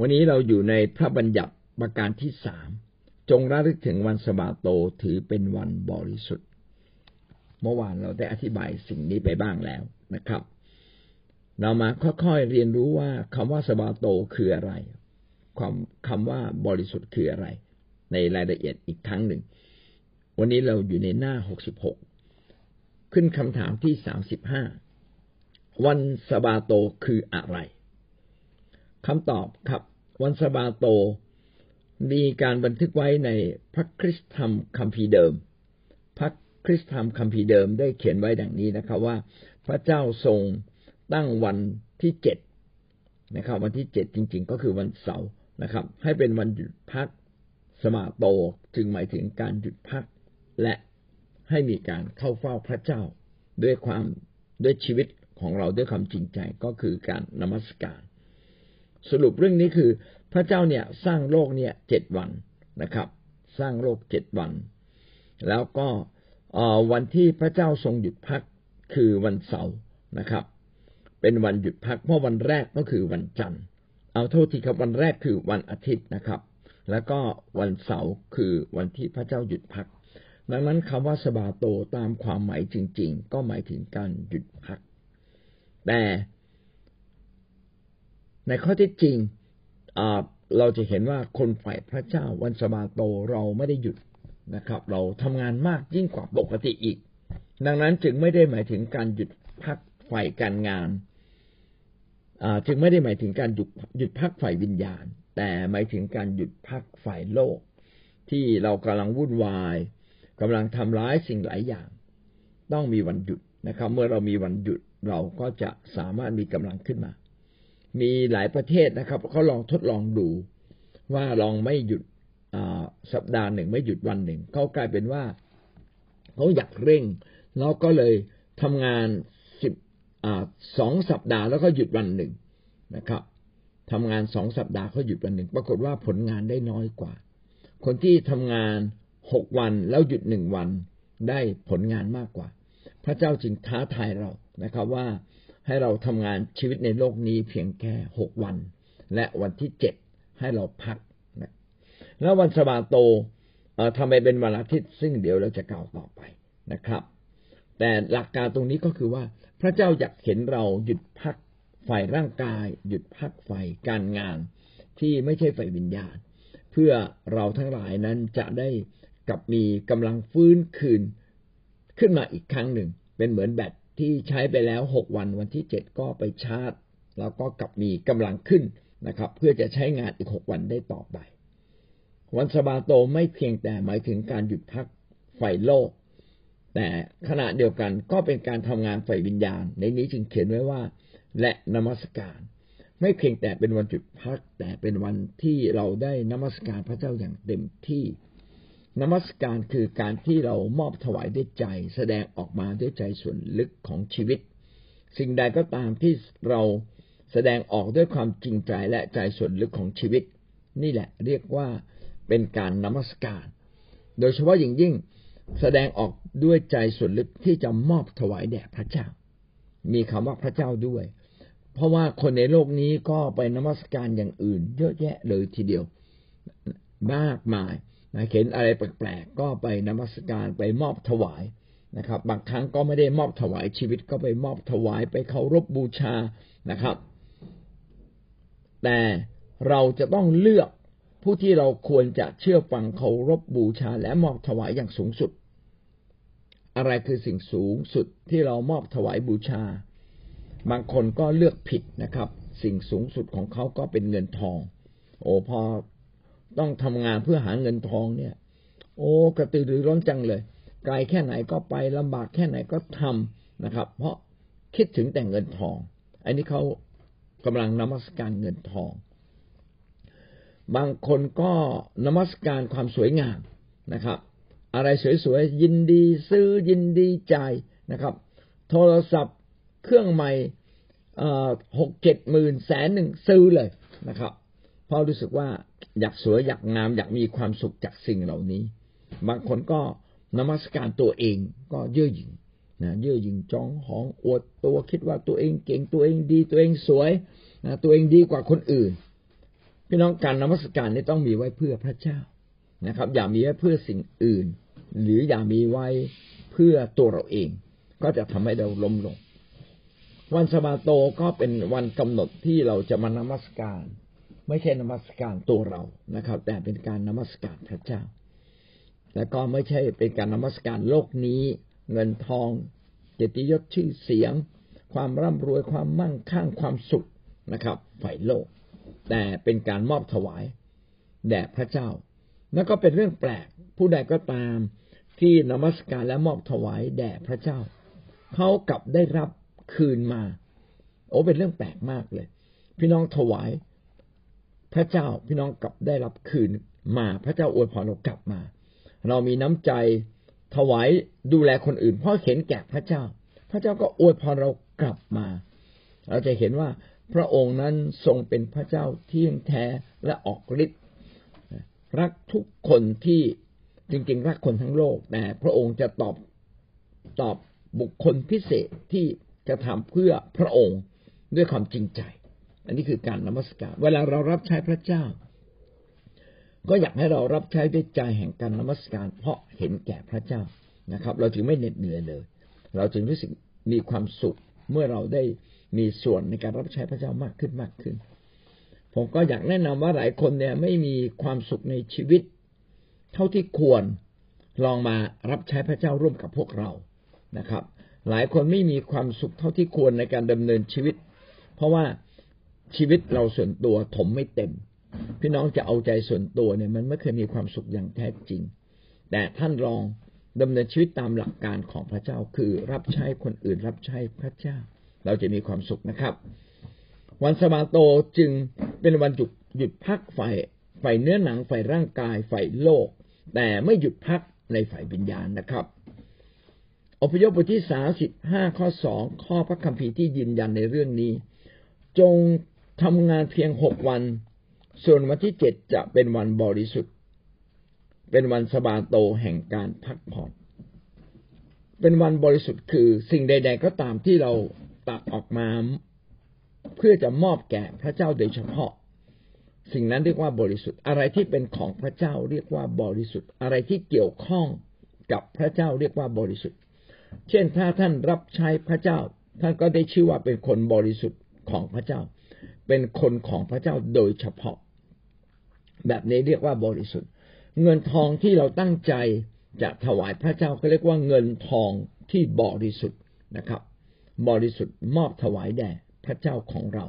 วันนี้เราอยู่ในพระบัญญัติประการที่สามจงระลึกถึงวันสบาโตถือเป็นวันบริสุทธิ์ เมื่อวานเราได้อธิบายสิ่งนี้ไปบ้างแล้วนะครับ เรามาค่อยๆเรียนรู้ว่าคำว่าสบาโตคืออะไรความคำว่าบริสุทธิ์คืออะไร ในรายละเอียดอีกครั้งหนึ่ง วันนี้เราอยู่ในหน้าหกสิบหกขึ้นคำถามที่สามสิบห้าวันสบาโตคืออะไร คำตอบครับ วันสบาโต มีการบันทึกไว้ในพระคริสตธรรมคัมภีร์เดิม พระคริสตธรรมคัมภีร์เดิมได้เขียนไว้ดังนี้นะครับว่า พระเจ้าทรงตั้งวันที่เจ็ดนะครับวันที่เจ็ดจริง ๆ ก็คือวันเสาร์นะครับ ให้เป็นวันหยุดพักสมาโตจึงหมายถึงการหยุดพัก และให้มีการเข้าเฝ้าพระเจ้า ด้วยความด้วยชีวิตของเราด้วยความจริงใจก็คือการนมัสการ สรุปเรื่องนี้คือพระเจ้าเนี่ยสร้างโลกเนี่ยเจ็ดวันนะครับ สร้างโลกเจ็ดวัน แล้วก็วันที่พระเจ้าทรงหยุดพักคือวันเสาร์นะครับ เป็นวันหยุดพักเพราะวันแรกก็คือวันจันทร์ เอาโทษทีครับวันแรกคือวันอาทิตย์นะครับ แล้วก็วันเสาร์คือวันที่พระเจ้าหยุดพัก ดังนั้นคำว่าสบาโตตามความหมายจริง ๆ ก็หมายถึงการหยุดพัก แต่ ในข้อที่จริงเราจะเห็นว่าคนฝ่ายพระเจ้าวันสบาโตเราไม่ได้หยุดนะครับ เราทำงานมากยิ่งกว่าปกติอีก ดังนั้นจึงไม่ได้หมายถึงการหยุดพักฝ่ายการงานจึงไม่ได้หมายถึงการหยุดหยุดพักฝ่ายวิญญาณ แต่หมายถึงการหยุดพักฝ่ายโลก ที่เรากำลังวุ่นวายกำลังทำร้ายสิ่งหลายอย่าง ต้องมีวันหยุดนะครับ เมื่อเรามีวันหยุดเราก็จะสามารถมีกำลังขึ้นมา มีหลายประเทศนะครับเขาลองทดลองดูว่าลองไม่หยุดสัปดาห์หนึ่งไม่หยุดวันหนึ่งเขากลายเป็นว่าเขาอยากเร่ง แล้วก็เลยทำงานสิบสองสัปดาห์แล้วก็หยุดวันหนึ่งนะครับทำงานสองสัปดาห์เขาหยุดวันหนึ่ง ปรากฏว่าผลงานได้น้อยกว่า คนที่ทำงานหกวันแล้วหยุดหนึ่งวันได้ผลงานมากกว่า พระเจ้าจึงท้าทายเรานะครับว่า ให้เราทำงานชีวิตในโลกนี้เพียงแค่หกวัน และวันที่เจ็ดให้เราพักนะแล้ววันสบาโตทำไมเป็นวันอาทิตย์ซึ่งเดี๋ยวเราจะกล่าวต่อไปนะครับ แต่หลักการตรงนี้ก็คือว่า พระเจ้าอยากเห็นเราหยุดพักฝ่ายร่างกาย หยุดพักฝ่ายการงาน ที่ไม่ใช่ฝ่ายวิญญาณ เพื่อเราทั้งหลายนั้นจะได้กลับมีกำลังฟื้นคืนขึ้นมาอีกครั้งหนึ่ง เป็นเหมือนแบต ที่ใช้ไปแล้วหกวันวันที่เจ็ดก็ไปชาร์จ แล้วก็กลับมีกำลังขึ้นนะครับ เพื่อจะใช้งานอีกหกวันได้ต่อไป วันสบาโตไม่เพียงแต่หมายถึงการหยุดพักไฟโลก แต่ขณะเดียวกันก็เป็นการทำงานไฟวิญญาณ ในนี้จึงเขียนไว้ว่า และนมัสการ ไม่เพียงแต่เป็นวันหยุดพัก แต่เป็นวันที่เราได้นมัสการพระเจ้าอย่างเต็มที่ นมัสการคือการที่เรามอบถวายด้วยใจ แสดงออกมาด้วยใจส่วนลึกของชีวิต สิ่งใดก็ตามที่เราแสดงออกด้วยความจริงใจและใจส่วนลึกของชีวิต นี่แหละเรียกว่าเป็นการนมัสการ โดยเฉพาะอย่างยิ่งแสดงออกด้วยใจส่วนลึกที่จะมอบถวายแด่พระเจ้า มีคำว่าพระเจ้าด้วย เพราะว่าคนในโลกนี้ก็ไปนมัสการอย่างอื่น เยอะแยะเลยทีเดียวมากมาย เห็นอะไรแปลกๆก็ไปนมัสการไปมอบถวายนะครับ บางครั้งก็ไม่ได้มอบถวายชีวิตก็ไปมอบถวายไปเคารพบบูชานะครับ แต่เราจะต้องเลือกผู้ที่เราควรจะเชื่อฟังเคารพบูชา และมอบถวายอย่างสูงสุด อะไรคือสิ่งสูงสุดที่เรามอบถวายบูชา บางคนก็เลือกผิดนะครับ สิ่งสูงสุดของเขาก็เป็นเงินทอง โอ้พอ ต้องทำงานเพื่อหาเงินทองเนี่ย โอ้กระตือรือร้นจังเลยไกลแค่ไหนก็ไปลำบากแค่ไหนก็ทำนะครับ เพราะคิดถึงแต่เงินทอง อันนี้เขากำลังนมัสการเงินทอง บางคนก็นมัสการความสวยงามนะครับ อะไรสวยๆยินดีซื้อยินดีใจนะครับ โทรศัพท์เครื่องใหม่หกเจ็ดหมื่นแสนหนึ่งซื้อเลยนะครับ เพราะรู้สึกว่าอยากสวยอยากงาม อยากมีความสุขจากสิ่งเหล่านี้ บางคนก็นมัสการตัวเองก็เย่อหยิ่งนะเย่อหยิ่งจองหองอวดตัวคิดว่าตัวเองเก่งตัวเองดี ตัวเองสวยนะตัวเองดีกว่าคนอื่น พี่น้องการนมัสการนี่ต้องมีไว้เพื่อพระเจ้านะครับ อย่ามีไว้เพื่อสิ่งอื่น หรืออย่ามีไว้เพื่อตัวเราเอง ก็จะทำให้เราล้มลง วันสบาโตก็เป็นวันกำหนดที่เราจะมานมัสการ ไม่ใช่นมัสการตัวเรานะครับ แต่เป็นการนมัสการพระเจ้า และก็ไม่ใช่เป็นการนมัสการโลกนี้ เงินทองเกียรติยศชื่อเสียง ความร่ำรวยความมั่งคั่งความสุขนะครับฝ่ายโลก แต่เป็นการมอบถวายแด่พระเจ้า แล้วก็เป็นเรื่องแปลกผู้ใดก็ตามที่นมัสการและมอบถวายแด่พระเจ้า เขากลับได้รับคืนมา โอ้เป็นเรื่องแปลกมากเลย พี่น้องถวาย พระเจ้าพี่น้องกลับได้รับคืนมาพระเจ้าอวยพรเรากลับมา เรามีน้ำใจถวายดูแลคนอื่น เพราะเห็นแก่พระเจ้า พระเจ้าก็อวยพรเรากลับมา เราจะเห็นว่าพระองค์นั้นทรงเป็นพระเจ้าเที่ยงแท้และออกฤทธิ์รักทุกคนที่จริง ๆ รักคนทั้งโลกแต่พระองค์จะตอบตอบบุคคลพิเศษที่จะทำเพื่อพระองค์ด้วยความจริงใจ อันนี้คือการนมัสการ เวลาเรารับใช้พระเจ้า ก็อยากให้เรารับใช้ด้วยใจแห่งการนมัสการ เพราะเห็นแก่พระเจ้านะครับ เราจึงไม่เหน็ดเหนื่อยเลย เราจึงรู้สึกมีความสุขเมื่อเราได้มีส่วนในการรับใช้พระเจ้ามากขึ้นมากขึ้น ผมก็อยากแนะนำว่าหลายคนเนี่ยไม่มีความสุขในชีวิต เท่าที่ควรลองมารับใช้พระเจ้าร่วมกับพวกเรานะครับ หลายคนไม่มีความสุขเท่าที่ควรในการดำเนินชีวิต เพราะว่า ชีวิตเราส่วนตัวถมไม่เต็ม พี่น้องจะเอาใจส่วนตัวเนี่ย มันไม่เคยมีความสุขอย่างแท้จริง แต่ท่านลองดำเนินชีวิตตามหลักการของพระเจ้าคือรับใช้คนอื่นรับใช้พระเจ้า เราจะมีความสุขนะครับ วันสมาโตจึงเป็นวันหยุดหยุดพักฝ่ายฝ่ายเนื้อหนังฝ่ายร่างกายฝ่ายโลก แต่ไม่หยุดพักในฝ่ายวิญญาณนะครับอพยพบทที่สาสิบห้าข้อสองข้อพระคัมภีร์ที่ยืนยันในเรื่องนี้ จง ทำงานเพียงหกวัน ส่วนวันที่เจ็ดจะเป็นวันบริสุทธิ์ เป็นวันสบาโตแห่งการพักผ่อน เป็นวันบริสุทธิ์คือสิ่งใด ๆ ก็ตามที่เราตักออกมาเพื่อจะมอบแก่พระเจ้าโดยเฉพาะ สิ่งนั้นเรียกว่าบริสุทธิ์ อะไรที่เป็นของพระเจ้าเรียกว่าบริสุทธิ์ อะไรที่เกี่ยวข้องกับพระเจ้าเรียกว่าบริสุทธิ์ เช่นถ้าท่านรับใช้พระเจ้า ท่านก็ได้ชื่อว่าเป็นคนบริสุทธิ์ของพระเจ้า เป็นคนของพระเจ้าโดยเฉพาะ แบบนี้เรียกว่าบริสุทธิ์ เงินทองที่เราตั้งใจจะถวายพระเจ้าก็เรียกว่าเงินทองที่บริสุทธิ์นะครับ บริสุทธิ์มอบถวายแด่พระเจ้าของเรา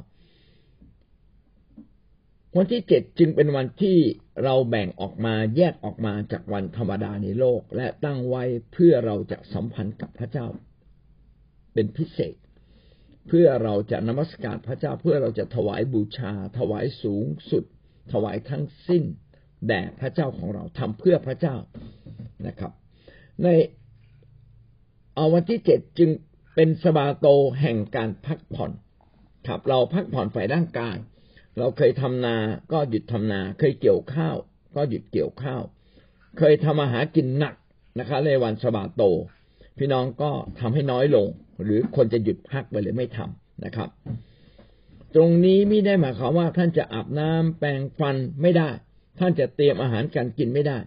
วันที่เจ็ดจึงเป็นวันที่เราแบ่งออกมาแยกออกมาจากวันธรรมดาในโลก และตั้งไว้เพื่อเราจะสัมพันธ์กับพระเจ้า เป็นพิเศษ เพื่อเราจะนมัสการพระเจ้าเพื่อเราจะถวายบูชา ถวายสูงสุด ถวายทั้งสิ้นแด่พระเจ้าของเราทำเพื่อพระเจ้านะครับ ในเอาวันที่เจ็ดจึงเป็นสบาโตแห่งการพักผ่อน ครับเราพักผ่อนฝ่ายร่างกาย เราเคยทำนาก็หยุดทำนา เคยเกี่ยวข้าว ก็หยุดเกี่ยวข้าว เคยทำอาหารกินหนักนะคะในวันสบาโต พี่น้องก็ทำให้น้อยลง หรือคนจะหยุดพักไปเลยไม่ทำนะครับ ตรงนี้ไม่ได้หมายความว่าท่านจะอาบน้ำแปรงฟันไม่ได้ ท่านจะเตรียมอาหารการกินไม่ได้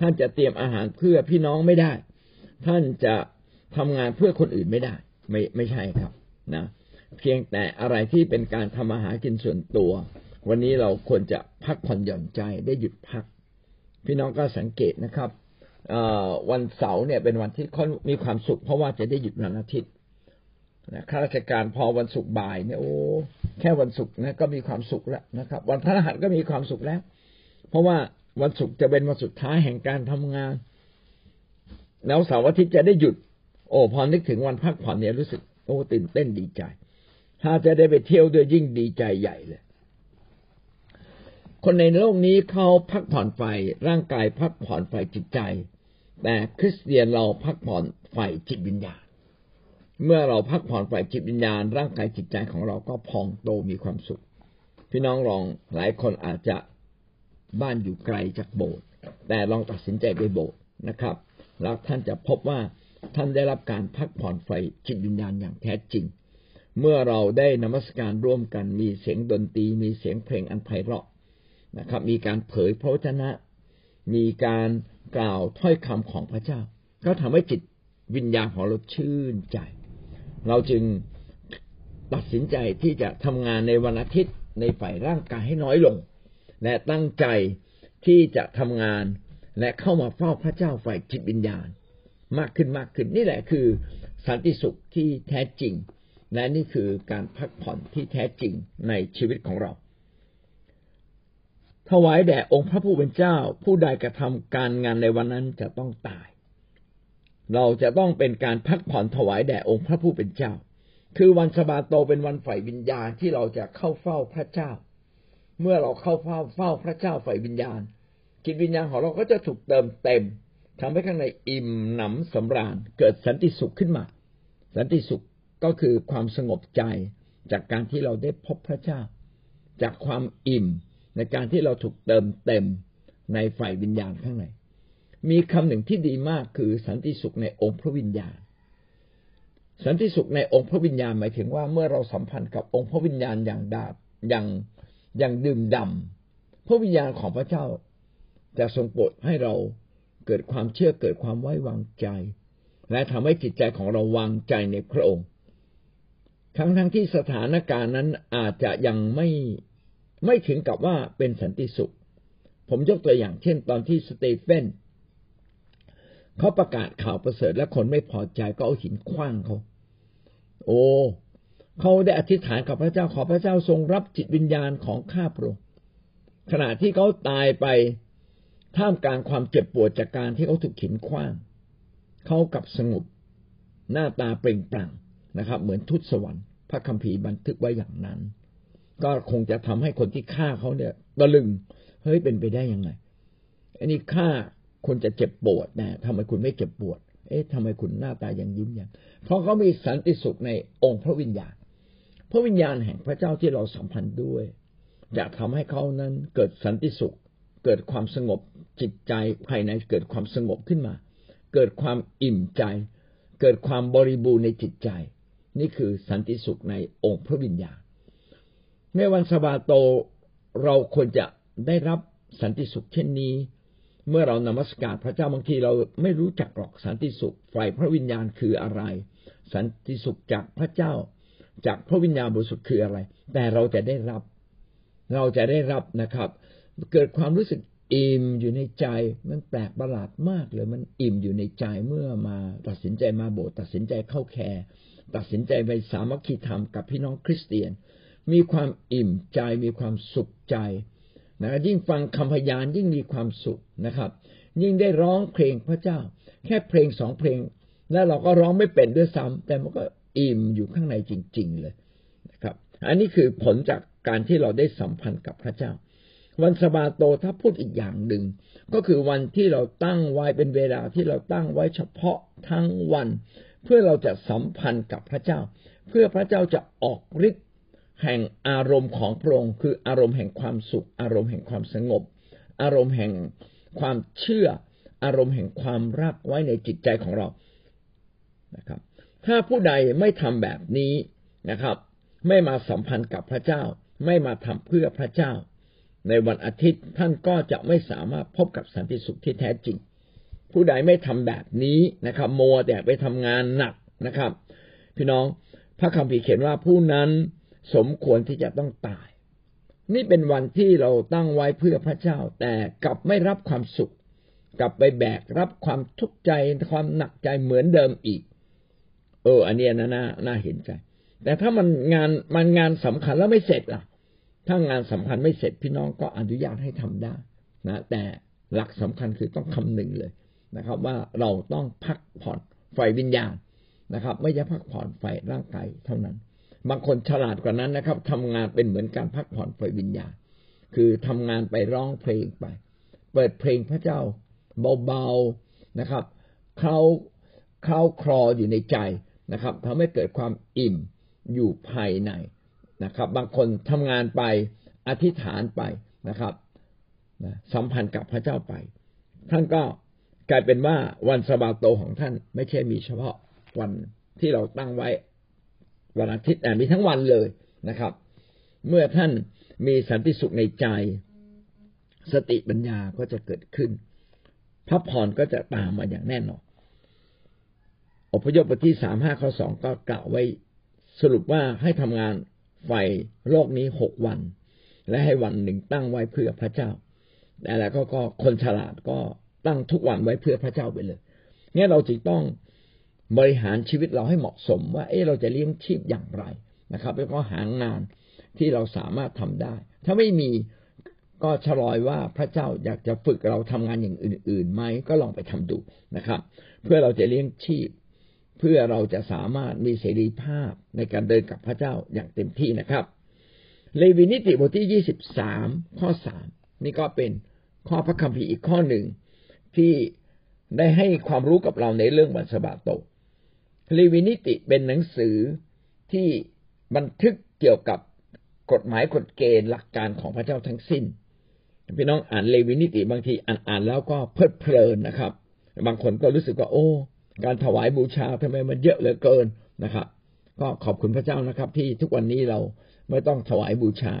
ท่านจะเตรียมอาหารเพื่อพี่น้องไม่ได้ ท่านจะทำงานเพื่อคนอื่นไม่ได้ ไม่ไม่ใช่ครับนะเพียงแต่อะไรที่เป็นการทำอาหารกินส่วนตัว วันนี้เราควรจะพักผ่อนหย่อนใจได้หยุดพัก พี่น้องก็สังเกตนะครับ วันเสาร์เนี่ยเป็นวันที่เขามีความสุข เพราะว่าจะได้หยุดวันอาทิตย์นะข้าราชการพอวันศุกร์บ่ายเนี่ยโอ้แค่วันศุกร์นะก็มีความสุขแล้วนะครับ วันพฤหัสก็มีความสุขแล้ว เพราะว่าวันศุกร์จะเป็นวันสุดท้ายแห่งการทำงาน แล้วเสาร์อาทิตย์จะได้หยุด โอ้พอนึกถึงวันพักผ่อนเนี่ยรู้สึกโอ้ตื่นเต้นดีใจ ถ้าจะได้ไปเที่ยวด้วยยิ่งดีใจใหญ่เลย คนในโลกนี้เขาพักผ่อนไฟร่างกายพักผ่อนไฟจิตใจ แต่คริสเตียนเราพักผ่อนไฟจิตวิญญาณ เมื่อเราพักผ่อนไฟจิตวิญญาณ ร่างกายจิตใจของเราก็พองโตมีความสุข พี่น้องลองหลายคนอาจจะบ้านอยู่ไกลจากโบสถ์แต่ลองตัดสินใจไปโบสถ์นะครับ แล้วท่านจะพบว่าท่านได้รับการพักผ่อนไฟจิตวิญญาณอย่างแท้จริง เมื่อเราได้นมัสการร่วมกันมีเสียงดนตรีมีเสียงเพลงอันไพเราะ นะครับ มีการเผยพระวจนะ มีการกล่าวถ้อยคำของพระเจ้า ก็ทำให้จิตวิญญาณของเราชื่นใจ เราจึงตัดสินใจที่จะทำงานในวันอาทิตย์ในฝ่ายร่างกายให้น้อยลง และตั้งใจที่จะทำงานและเข้ามาเฝ้าพระเจ้าฝ่ายจิตวิญญาณ มากขึ้นมากขึ้นนี่แหละคือสันติสุขที่แท้จริง และนี่คือการพักผ่อนที่แท้จริงในชีวิตของเรา ถวายแด่องค์พระผู้เป็นเจ้า ผู้ใดกระทำการงานในวันนั้นจะต้องตาย เราจะต้องเป็นการพักผ่อนถวายแด่องค์พระผู้เป็นเจ้า คือวันสบาโตเป็นวันฝ่ายวิญญาณที่เราจะเข้าเฝ้าพระเจ้า เมื่อเราเข้าเฝ้าเฝ้าพระเจ้าฝ่ายวิญญาณ จิตวิญญาณของเราก็จะถูกเติมเต็มทำให้ข้างในอิ่มหนำสำราญเกิดสันติสุขขึ้นมา สันติสุขก็คือความสงบใจจากการที่เราได้พบพระเจ้า จากความอิ่ม ในการที่เราถูกเติมเต็มในฝ่ายวิญญาณข้างใน มีคำหนึ่งที่ดีมากคือสันติสุขในองค์พระวิญญาณ สันติสุขในองค์พระวิญญาณหมายถึงว่าเมื่อเราสัมพันธ์กับองค์พระวิญญาณอย่างดาบอย่างอย่างดื่มดำพระวิญญาณของพระเจ้าจะทรงโปรดให้เราเกิดความเชื่อเกิดความไว้วางใจ และทำให้จิตใจของเราวางใจในพระองค์ ทั้งทั้งที่สถานการณ์นั้นอาจจะยังไม่ ไม่ถึงกับว่าเป็นสันติสุข ผมยกตัวอย่างเช่น ตอนที่สเตเฟนเขาประกาศข่าวประเสริฐและคนไม่พอใจก็เอาหินคว้างเขา โอ้เขาได้อธิษฐานกับพระเจ้าขอพระเจ้าทรงรับจิตวิญญาณของข้าพระองค์ขณะที่เขาตายไปท่ามกลางความเจ็บปวดจากการที่เขาถูกขินคว้างเขากับสงบหน้าตาเปล่งปลั่งนะครับ เหมือนทุตสวรรค์ พระคัมภีร์บันทึกไว้อย่างนั้น ก็คงจะทำให้คนที่ฆ่าเขาเนี่ยตะลึงเฮ้ยเป็นไปได้ยังไง อันนี้ฆ่าคนจะเจ็บปวดนะทำไมคุณไม่เจ็บปวด เอ๊ะทำไมคุณหน้าตายังยิ้มยังเพราะเขามีสันติสุขในองค์พระวิญญาณ พระวิญญาณแห่งพระเจ้าที่เราสัมพันธ์ด้วยจะทำให้เขานั้นเกิดสันติสุข เกิดความสงบจิตใจภายในเกิดความสงบขึ้นมา เกิดความอิ่มใจ เกิดความบริบูรณ์ในจิตใจ นี่คือสันติสุขในองค์พระวิญญาณ ในวันสบาโตเราควรจะได้รับสันติสุขเช่นนี้ เมื่อเรานมัสการพระเจ้าบางทีเราไม่รู้จักหรอกสันติสุขฝ่ายพระวิญญาณคืออะไร สันติสุขจากพระเจ้า จากพระวิญญาณบริสุทธิ์คืออะไร แต่เราจะได้รับ เราจะได้รับนะครับ เกิดความรู้สึกอิ่มอยู่ในใจมันแปลกประหลาดมากเลยมันอิ่มอยู่ในใจเมื่อมาตัดสินใจมาโบสถ์ตัดสินใจเข้าแคร์ตัดสินใจไปสามัคคีธรรมกับพี่น้องคริสเตียน มีความอิ่มใจมีความสุขใจนะยิ่งฟังคำพยานยิ่งมีความสุขนะครับ ยิ่งได้ร้องเพลงพระเจ้า แค่เพลงสองเพลง แล้วเราก็ร้องไม่เป็นด้วยซ้ำแต่มันก็อิ่มอยู่ข้างในจริง ๆ เลยนะครับ อันนี้คือผลจากการที่เราได้สัมพันธ์กับพระเจ้า วันสบาโตถ้าพูดอีกอย่างหนึ่ง ก็คือวันที่เราตั้งไว้เป็นเวลาที่เราตั้งไว้เฉพาะทั้งวัน เพื่อเราจะสัมพันธ์กับพระเจ้า เพื่อพระเจ้าจะออกฤทธิ์ แห่งอารมณ์ของพระองค์คืออารมณ์แห่งความสุข อารมณ์แห่งความสงบ อารมณ์แห่งความเชื่อ อารมณ์แห่งความรักไว้ในจิตใจของเรานะครับ ถ้าผู้ใดไม่ทำแบบนี้นะครับ ไม่มาสัมพันธ์กับพระเจ้า ไม่มาทำเพื่อพระเจ้า ในวันอาทิตย์ท่านก็จะไม่สามารถพบกับสันติสุขที่แท้จริง ผู้ใดไม่ทำแบบนี้นะครับ โมแต่ไปทำงานหนักนะครับ พี่น้องพระคัมภีร์เขียนว่าผู้นั้น สมควรที่จะต้องตาย นี่เป็นวันที่เราตั้งไว้เพื่อพระเจ้า แต่กลับไม่รับความสุข กลับไปแบกรับความทุกข์ใจความหนักใจเหมือนเดิมอีก เออ อันนี้นะน่าน่าเห็นใจ แต่ถ้ามันงานมันงานสำคัญแล้วไม่เสร็จล่ะ ถ้างานสำคัญไม่เสร็จพี่น้องก็อนุญาตให้ทำได้นะ แต่หลักสำคัญคือต้องคำนึงเลยนะครับ ว่าเราต้องพักผ่อนไฟวิญญาณนะครับ ไม่ใช่พักผ่อนไฟร่างกายเท่านั้น บางคนฉลาดกว่านั้นนะครับทำงานเป็นเหมือนการพักผ่อนไฟวิญญาณคือทำงานไปร้องเพลงไป เปิดเพลงพระเจ้าเบาๆนะครับเขาเขาคลออยู่ในใจนะครับทำให้เกิดความอิ่มอยู่ภายในนะครับ บางคนทำงานไปอธิษฐานไปนะครับสัมพันธ์กับพระเจ้าไป ท่านก็กลายเป็นว่าวันสบาโตของท่านไม่ใช่มีเฉพาะวันที่เราตั้งไว้ วันอาทิตย์มีทั้งวันเลยนะครับ เมื่อท่านมีสันติสุขในใจ สติปัญญาก็จะเกิดขึ้น พระพรก็จะตามมาอย่างแน่นอนอพยพบทที่สามห้าข้อสองก็กล่าวไว้สรุปว่าให้ทำงานไฟโลกนี้หกวัน และให้วันหนึ่งตั้งไว้เพื่อพระเจ้าแต่แล้วก็ก็คนฉลาดก็ตั้งทุกวันไว้เพื่อพระเจ้าไปเลยเนี่ยเราจึงต้อง บริหารชีวิตเราให้เหมาะสมว่า เออเราจะเลี้ยงชีพอย่างไรนะครับ แล้วก็หางานที่เราสามารถทำได้ ถ้าไม่มีก็ชะลอยว่าพระเจ้าอยากจะฝึกเราทำงานอย่างอื่นๆไหมก็ลองไปทำดูนะครับ เพื่อเราจะเลี้ยงชีพ เพื่อเราจะสามารถมีเสรีภาพในการเดินกับพระเจ้าอย่างเต็มที่นะครับ เลวีนิติบทที่ยี่สิบสามข้อสามนี่ก็เป็นข้อพระคัมภีร์อีกข้อหนึ่งที่ได้ให้ความรู้กับเราในเรื่องวันสบาโต ลวีนิติเป็นหนังสือที่บันทึกเกี่ยวกับกฎหมายกฎเกณฑ์หลักการของพระเจ้าทั้งสิ้นพี่น้องอ่านเลวินิติบางทีอ่านอ่านแล้วก็เพลิดเพลินนะครับ บางคนก็รู้สึกว่าโอ้ การถวายบูชาทำไมมันเยอะเหลือเกินนะครับ ก็ขอบคุณพระเจ้านะครับ ที่ทุกวันนี้เราไม่ต้องถวายบูชา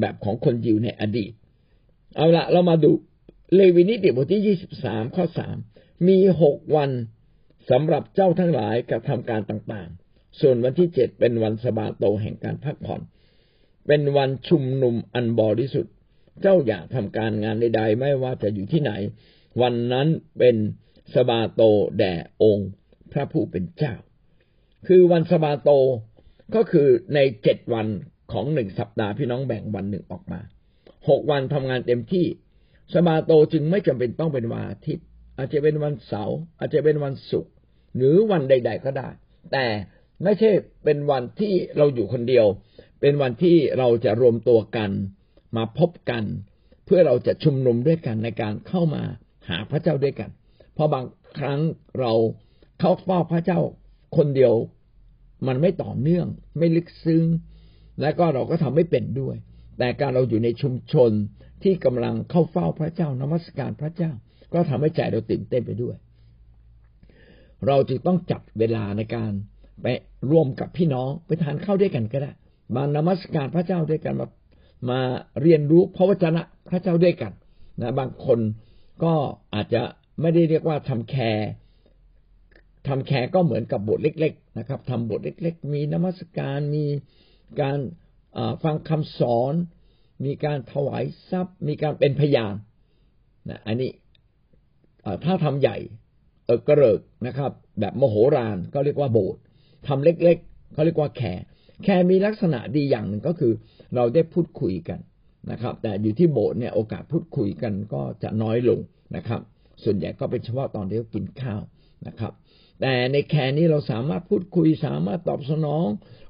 แบบของคนยิวในอดีต เอาละเรามาดูเลวินิติบทที่ยี่สิบสามข้อสามมีหกวัน สำหรับเจ้าทั้งหลายกับทำการต่างๆ ส่วนวันที่เจ็ดเป็นวันสบาโตแห่งการพักผ่อน เป็นวันชุมนุมอันบริสุทธิ์ เจ้าอย่าทำการงานใดๆ ไม่ว่าจะอยู่ที่ไหน วันนั้นเป็นสบาโตแด่องค์พระผู้เป็นเจ้า คือวันสบาโตก็คือในเจ็ดวันของหนึ่งสัปดาห์พี่น้องแบ่งวันหนึ่งออกมาหกวันทำงานเต็มที่สบาโตจึงไม่จำเป็นต้องเป็นวันอาทิตย์ อาจจะเป็นวันเสาร์อาจจะเป็นวันศุกร์ หรือวันใด ๆ ก็ได้ แต่ไม่ใช่เป็นวันที่เราอยู่คนเดียว เป็นวันที่เราจะรวมตัวกันมาพบกัน เพื่อเราจะชุมนุมด้วยกันในการเข้ามาหาพระเจ้าด้วยกัน เพราะบางครั้งเราเข้าเฝ้าพระเจ้าคนเดียว มันไม่ต่อเนื่อง ไม่ลึกซึ้ง และก็เราก็ทำไม่เป็นด้วย แต่การเราอยู่ในชุมชนที่กำลังเข้าเฝ้าพระเจ้านมัสการพระเจ้า ก็ทำให้ใจเราตื่นเต้นไปด้วย เราจึงต้องจัดเวลาในการไปรวมกับพี่น้องไปทานข้าวด้วยกันก็ได้ มานมัสการพระเจ้าด้วยกันมามาเรียนรู้พระวจนะพระเจ้าด้วยกันนะบางคนก็อาจจะไม่ได้เรียกว่าทำแคร์ทำแคร์ก็เหมือนกับบทเล็ก ๆ นะครับทำบทเล็ก ๆ มีนมัสการมีการฟังคำสอน มีการถวายทรัพย์ มีการเป็นพยานนะอันนี้ถ้าทำใหญ่ เอิกเกริกนะครับ แบบมโหฬารก็เรียกว่าโบสถ์ทำเล็กๆเขาเรียกว่า care care มีลักษณะดีอย่างหนึ่งก็คือเราได้พูดคุยกันนะครับ แต่อยู่ที่โบสถ์เนี่ยโอกาสพูดคุยกันก็จะน้อยลงนะครับ ส่วนใหญ่ก็เป็นเฉพาะตอนที่เรากินข้าวนะครับ แต่ใน care นี้เราสามารถพูดคุยสามารถตอบสนอง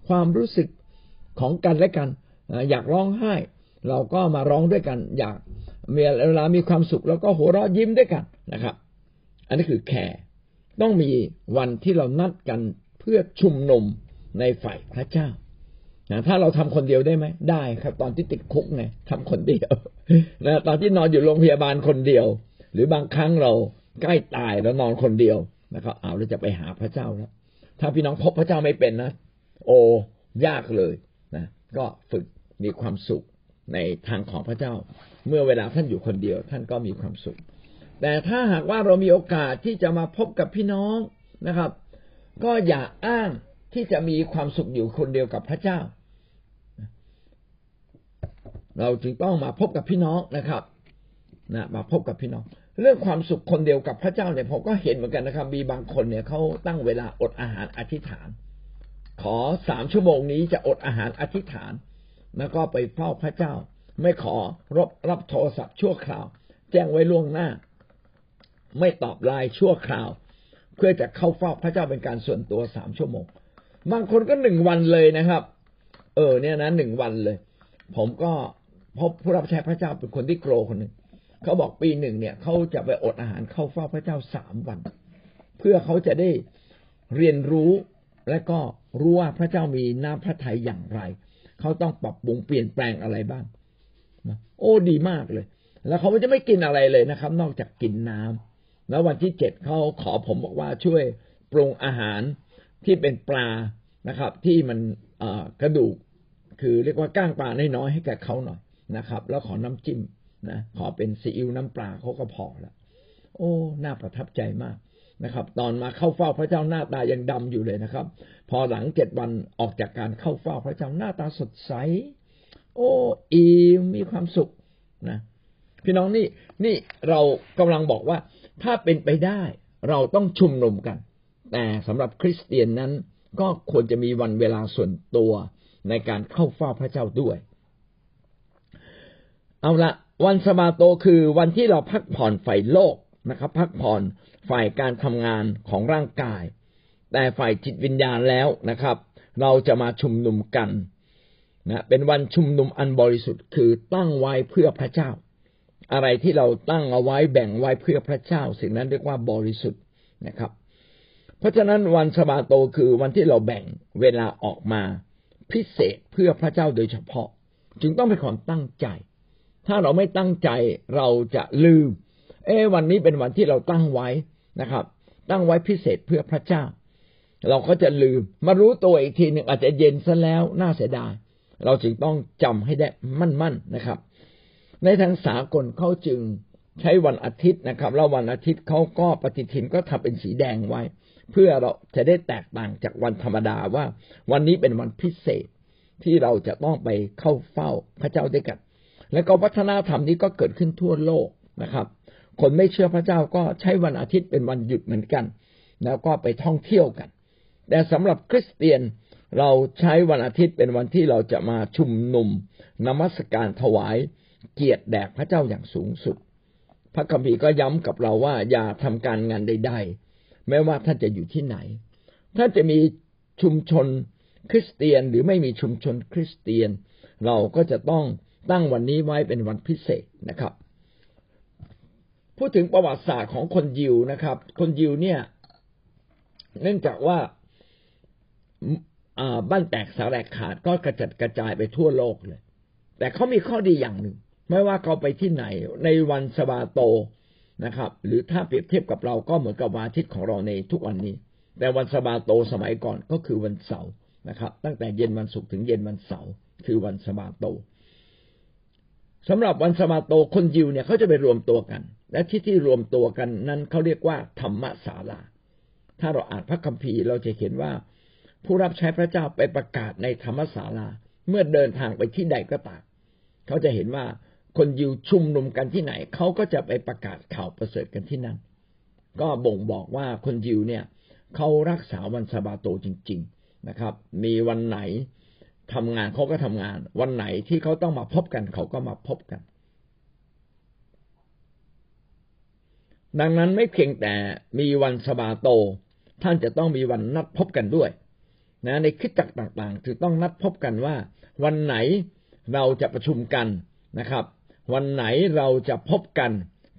ความรู้สึกของกันและกัน อยากร้องไห้ เราก็มาร้องด้วยกัน อยากเวลามีความสุขเราก็หัวเราะยิ้มด้วยกันนะครับ อันนี้คือแคร์ต้องมีวันที่เรานัดกันเพื่อชุมนุมในฝ่ายพระเจ้านะถ้าเราทำคนเดียวได้ไหมได้ครับ ตอนที่ติดคุกเนี่ยทำคนเดียวนะตอนที่นอนอยู่โรงพยาบาลคนเดียว หรือบางครั้งเราใกล้ตายแล้วนอนคนเดียวนะครับเอาเราจะไปหาพระเจ้าแล้วถ้าพี่น้องพบพระเจ้าไม่เป็นนะโอ้ยากเลยนะ ก็ฝึกมีความสุขในทางของพระเจ้า เมื่อเวลาท่านอยู่คนเดียว ท่านก็มีความสุข แต่ถ้าหากว่าเรามีโอกาสที่จะมาพบกับพี่น้องนะครับ ก็อย่าอ้างที่จะมีความสุขอยู่คนเดียวกับพระเจ้า เราจึงต้องมาพบกับพี่น้องนะครับนะมาพบกับพี่น้อง เรื่องความสุขคนเดียวกับพระเจ้าเนี่ยผมก็เห็นเหมือนกันนะครับ มีบางคนเนี่ยเขาตั้งเวลาอดอาหารอธิษฐาน ขอสามชั่วโมงนี้จะอดอาหารอธิษฐาน แล้วก็ไปเฝ้าพระเจ้า ไม่ขอรับรับโทรศัพท์ชั่วคราว แจ้งไว้ล่วงหน้า ไม่ตอบไลน์ชั่วคราว เพื่อจะเข้าเฝ้าพระเจ้าเป็นการส่วนตัวสามชั่วโมง บางคนก็หนึ่งวันเลยนะครับ เออเนี่ยนะหนึ่งวันเลย ผมก็พบผู้รับใช้พระเจ้าเป็นคนที่โกรคนหนึ่งเขาบอกปีหนึ่งเนี่ยเขาจะไปอดอาหารเข้าเฝ้าพระเจ้าสามวัน เพื่อเขาจะได้เรียนรู้และก็รู้ว่าพระเจ้ามีน้ำพระทัยอย่างไร เขาต้องปรับปรุงเปลี่ยนแปลงอะไรบ้างโอ้ดีมากเลย แล้วเขาจะไม่กินอะไรเลยนะครับ นอกจากกินน้ำ แล้ววันที่เจ็ดเขาขอผมบอกว่าช่วยปรุงอาหารที่เป็นปลานะครับ ที่มันกระดูก คือเรียกว่าก้างปลาน้อยๆให้แกเขาหน่อยนะครับ แล้วขอน้ำจิ้มนะขอเป็นซีอิ๊วน้ำปลาเขาก็พอละโอ้น่าประทับใจมากนะครับ ตอนมาเข้าเฝ้าพระเจ้าหน้าตายังดำอยู่เลยนะครับ พอหลังเจ็ดวันออกจากการเข้าเฝ้าพระเจ้าหน้าตาสดใส โอ้อิ่มมีความสุขนะ พี่น้องนี่นี่เรากำลังบอกว่าถ้าเป็นไปได้เราต้องชุมนุมกัน แต่สำหรับคริสเตียนนั้นก็ควรจะมีวันเวลาส่วนตัวในการเข้าเฝ้าพระเจ้าด้วย เอาละวันสมาโตคือวันที่เราพักผ่อนฝ่ายโลกนะครับ พักผ่อนฝ่ายการทำงานของร่างกาย แต่ฝ่ายจิตวิญญาณแล้วนะครับ เราจะมาชุมนุมกันนะเป็นวันชุมนุมอันบริสุทธิ์คือตั้งไว้เพื่อพระเจ้า อะไรที่เราตั้งเอาไว้แบ่งไว้เพื่อพระเจ้า สิ่งนั้นเรียกว่าบริสุทธิ์นะครับ เพราะฉะนั้นวันสบาโตคือวันที่เราแบ่งเวลาออกมาพิเศษเพื่อพระเจ้าโดยเฉพาะ จึงต้องเป็นความตั้งใจ ถ้าเราไม่ตั้งใจเราจะลืม เอวันนี้เป็นวันที่เราตั้งไว้นะครับ ตั้งไว้พิเศษเพื่อพระเจ้า เราก็จะลืม มารู้ตัวอีกทีหนึ่งอาจจะเย็นซะแล้วน่าเสียดายเราจึงต้องจำให้ได้มั่นๆนะครับ ในทางสากลเขาจึงใช้วันอาทิตย์นะครับ แล้ววันอาทิตย์เขาก็ปฏิทินก็ทำเป็นสีแดงไว้ เพื่อเราจะได้แตกต่างจากวันธรรมดาว่า วันนี้เป็นวันพิเศษที่เราจะต้องไปเข้าเฝ้าพระเจ้าด้วยกัน และก็วัฒนธรรมนี้ก็เกิดขึ้นทั่วโลกนะครับ คนไม่เชื่อพระเจ้าก็ใช้วันอาทิตย์เป็นวันหยุดเหมือนกัน แล้วก็ไปท่องเที่ยวกัน แต่สำหรับคริสเตียนเราใช้วันอาทิตย์เป็นวันที่เราจะมาชุมนุมนมัสการถวาย เกียรติแด่พระเจ้าอย่างสูงสุด พระคัมภีร์ก็ย้ำกับเราว่าอย่าทำการงานใดๆแม้ว่าท่านจะอยู่ที่ไหน ถ้าจะมีชุมชนคริสเตียนหรือไม่มีชุมชนคริสเตียน เราก็จะต้องตั้งวันนี้ไว้เป็นวันพิเศษนะครับ พูดถึงประวัติศาสตร์ของคนยิวนะครับ คนยิวเนี่ยเนื่องจากว่าบ้านแตกสาแหลกขาดก็กระจัดกระจายไปทั่วโลกเลย แต่เขามีข้อดีอย่างหนึ่ง ไม่ว่าเขาไปที่ไหนในวันสบาโตนะครับ หรือถ้าเปรียบเทียบกับเราก็เหมือนกับวันอาทิตย์ของเราในทุกวันนี้ แต่วันสบาโตสมัยก่อนก็คือวันเสาร์นะครับ ตั้งแต่เย็นวันศุกร์ถึงเย็นวันเสาร์คือวันสบาโตสำหรับวันสบาโตคนยิวเนี่ยเขาจะไปรวมตัวกัน และที่ที่รวมตัวกันนั้นเขาเรียกว่าธรรมศาลา ถ้าเราอ่านพระคัมภีร์เราจะเห็นว่า ผู้รับใช้พระเจ้าไปประกาศในธรรมศาลา เมื่อเดินทางไปที่ใดก็ตามเขาจะเห็นว่า คนยิวชุมนุมกันที่ไหน เขาก็จะไปประกาศข่าวประเสริฐกันที่นั่น ก็บ่งบอกว่าคนยิวเนี่ยเขารักษาวันสาบาโตจริง ๆนะครับ มีวันไหนทำงานเขาก็ทำงาน วันไหนที่เขาต้องมาพบกัน เขาก็มาพบกัน ดังนั้นไม่เพียงแต่มีวันสะบาโต ท่านจะต้องมีวันนัดพบกันด้วยนะในคริสตจักรต่างๆ คือต้องนัดพบกันว่า วันไหนเราจะประชุมกันนะครับ วันไหนเราจะพบกัน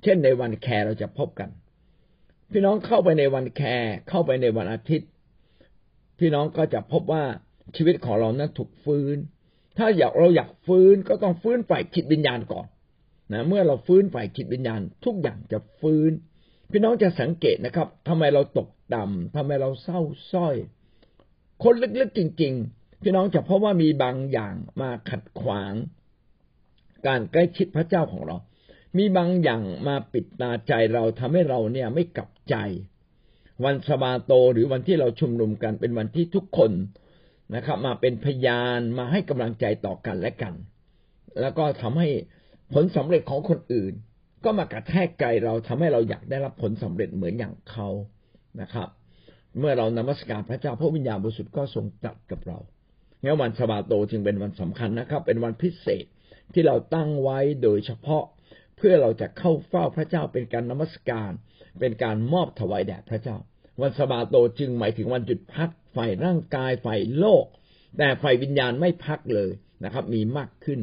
เช่นในวัน care เราจะพบกัน พี่น้องเข้าไปในวัน care เข้าไปในวันอาทิตย์ พี่น้องก็จะพบว่าชีวิตของเรานั้นถูกฟื้น ถ้าอยากเราอยากฟื้นก็ต้องฟื้นฝ่ายจิตวิญญาณก่อนนะเมื่อเราฟื้นฝ่ายจิตวิญญาณ ทุกอย่างจะฟื้น พี่น้องจะสังเกตนะครับทำไมเราตกต่ำทำไมเราเศร้าส้อย คนลึกๆจริง ๆ พี่น้องจะพบว่ามีบางอย่างมาขัดขวาง การใกล้ชิดพระเจ้าของเรา มีบางอย่างมาปิดตาใจเราทำให้เราเนี่ยไม่กลับใจ วันสบาโตหรือวันที่เราชุมนุมกันเป็นวันที่ทุกคนนะครับ มาเป็นพยานมาให้กำลังใจต่อกันและกัน แล้วก็ทำให้ผลสำเร็จของคนอื่น ก็มากระแทกใจเราทำให้เราอยากได้รับผลสำเร็จเหมือนอย่างเขานะครับ เมื่อเรานมัสการพระเจ้าพระวิญญาณบริสุทธิ์ก็ทรงจัดกับเรางั้นวันสบาโตจึงเป็นวันสำคัญนะครับ เป็นวันพิเศษ ที่เราตั้งไว้โดยเฉพาะ เพื่อเราจะเข้าเฝ้าพระเจ้าเป็นการนมัสการ เป็นการมอบถวายแด่พระเจ้า วันสบาโตจึงหมายถึงวันหยุดพักฝ่ายร่างกายฝ่ายโลก แต่ฝ่ายวิญญาณไม่พักเลยนะครับ มีมากขึ้น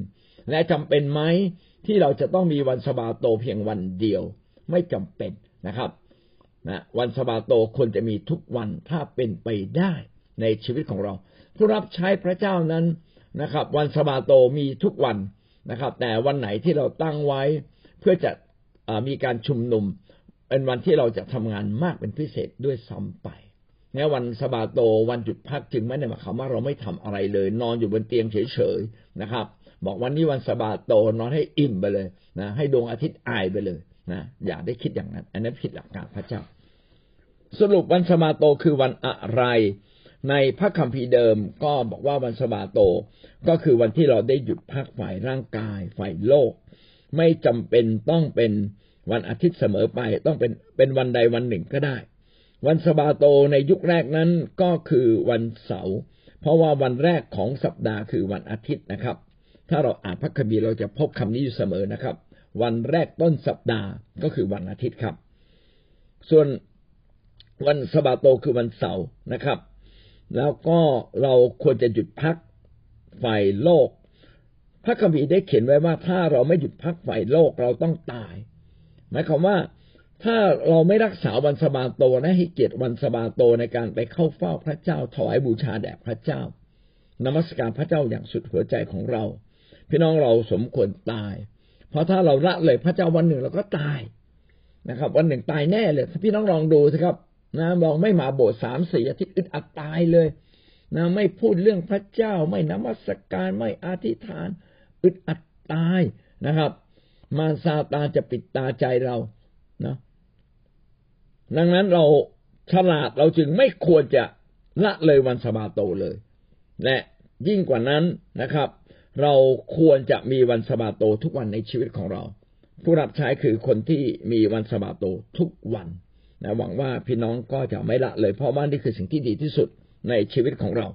และจำเป็นไหมที่เราจะต้องมีวันสบาโตเพียงวันเดียว ไม่จำเป็นนะครับนะวันสบาโตควรจะมีทุกวันถ้าเป็นไปได้ในชีวิตของเรา ผู้รับใช้พระเจ้านั้นนะครับ วันสบาโตมีทุกวัน นะครับ แต่วันไหนที่เราตั้งไว้เพื่อจะมีการชุมนุม เป็นวันที่เราจะทำงานมากเป็นพิเศษด้วยซ้ำไปเนี่ยวันสบาโตวันหยุดพักจึงไม่ได้หมายความว่าเราไม่ทำอะไรเลย นอนอยู่บนเตียงเฉยๆนะครับ บอกวันนี้วันสบาโตนอนให้อิ่มไปเลยนะให้ดวงอาทิตย์อายไปเลยนะอย่าได้คิดอย่างนั้น อันนั้นผิดหลักการพระเจ้า สรุปวันสบาโตคือวันอะไร ในพระคัมภีร์เดิมก็บอกว่าวันสบาโต ก็คือวันที่เราได้หยุดพักฝ่ายร่างกาย ฝ่ายโลก ไม่จำเป็นต้องเป็นวันอาทิตย์เสมอไป ต้องเป็นเป็นวันใดวันหนึ่งก็ได้ วันสบาโตในยุคแรกนั้นก็คือวันเสาร์เพราะว่าวันแรกของสัปดาห์คือวันอาทิตย์นะครับ ถ้าเราอ่านพระคัมภีร์เราจะพบคำนี้อยู่เสมอนะครับ วันแรกต้นสัปดาห์ก็คือวันอาทิตย์ครับ ส่วนวันสบาโตคือวันเสาร์นะครับ แล้วก็เราควรจะหยุดพักฝ่ายโลก พระคัมภีร์ได้เขียนไว้ว่าถ้าเราไม่หยุดพักฝ่ายโลกเราต้องตาย หมายความว่าถ้าเราไม่รักษาวันสบาโตและให้เกียรติวันสบาโตในการไปเข้าเฝ้าพระเจ้าถวายบูชาแด่พระเจ้านมัสการพระเจ้าอย่างสุดหัวใจของเรา พี่น้องเราสมควรตาย เพราะถ้าเราละเลยพระเจ้าวันหนึ่งเราก็ตายนะครับ วันหนึ่งตายแน่เลยถ้าพี่น้องลองดูสิครับ นะลองไม่มาโบสถ์สามสี่อาทิตย์อึดอัดตายเลยนะไม่พูดเรื่องพระเจ้า ไม่นมัสการไม่อธิษฐาน อึดอัดตายนะครับ มารซาตานจะปิดตาใจเรานะดังนั้นเราฉลาดเราจึงไม่ควรจะละเลยวันสบาโตเลย และยิ่งกว่านั้นนะครับ เราควรจะมีวันสบาโตทุกวันในชีวิตของเรา ผู้รับใช้คือคนที่มีวันสบาโตทุกวัน นะหวังว่าพี่น้องก็จะไม่ละเลย เพราะว่านี่คือสิ่งที่ดีที่สุดในชีวิตของเรา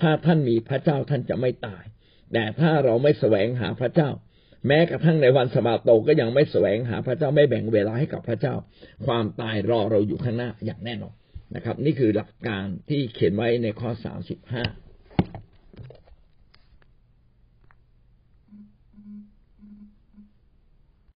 ถ้าท่านมีพระเจ้าท่านจะไม่ตาย แต่ถ้าเราไม่แสวงหาพระเจ้า แม้กระทั่งในวันสบาโตก็ยังไม่แสวงหาพระเจ้าไม่แบ่งเวลาให้กับพระเจ้า ความตายรอเราอยู่ข้างหน้าอย่างแน่นอนนะครับ นี่คือหลักการที่เขียนไว้ในข้อสามสิบห้า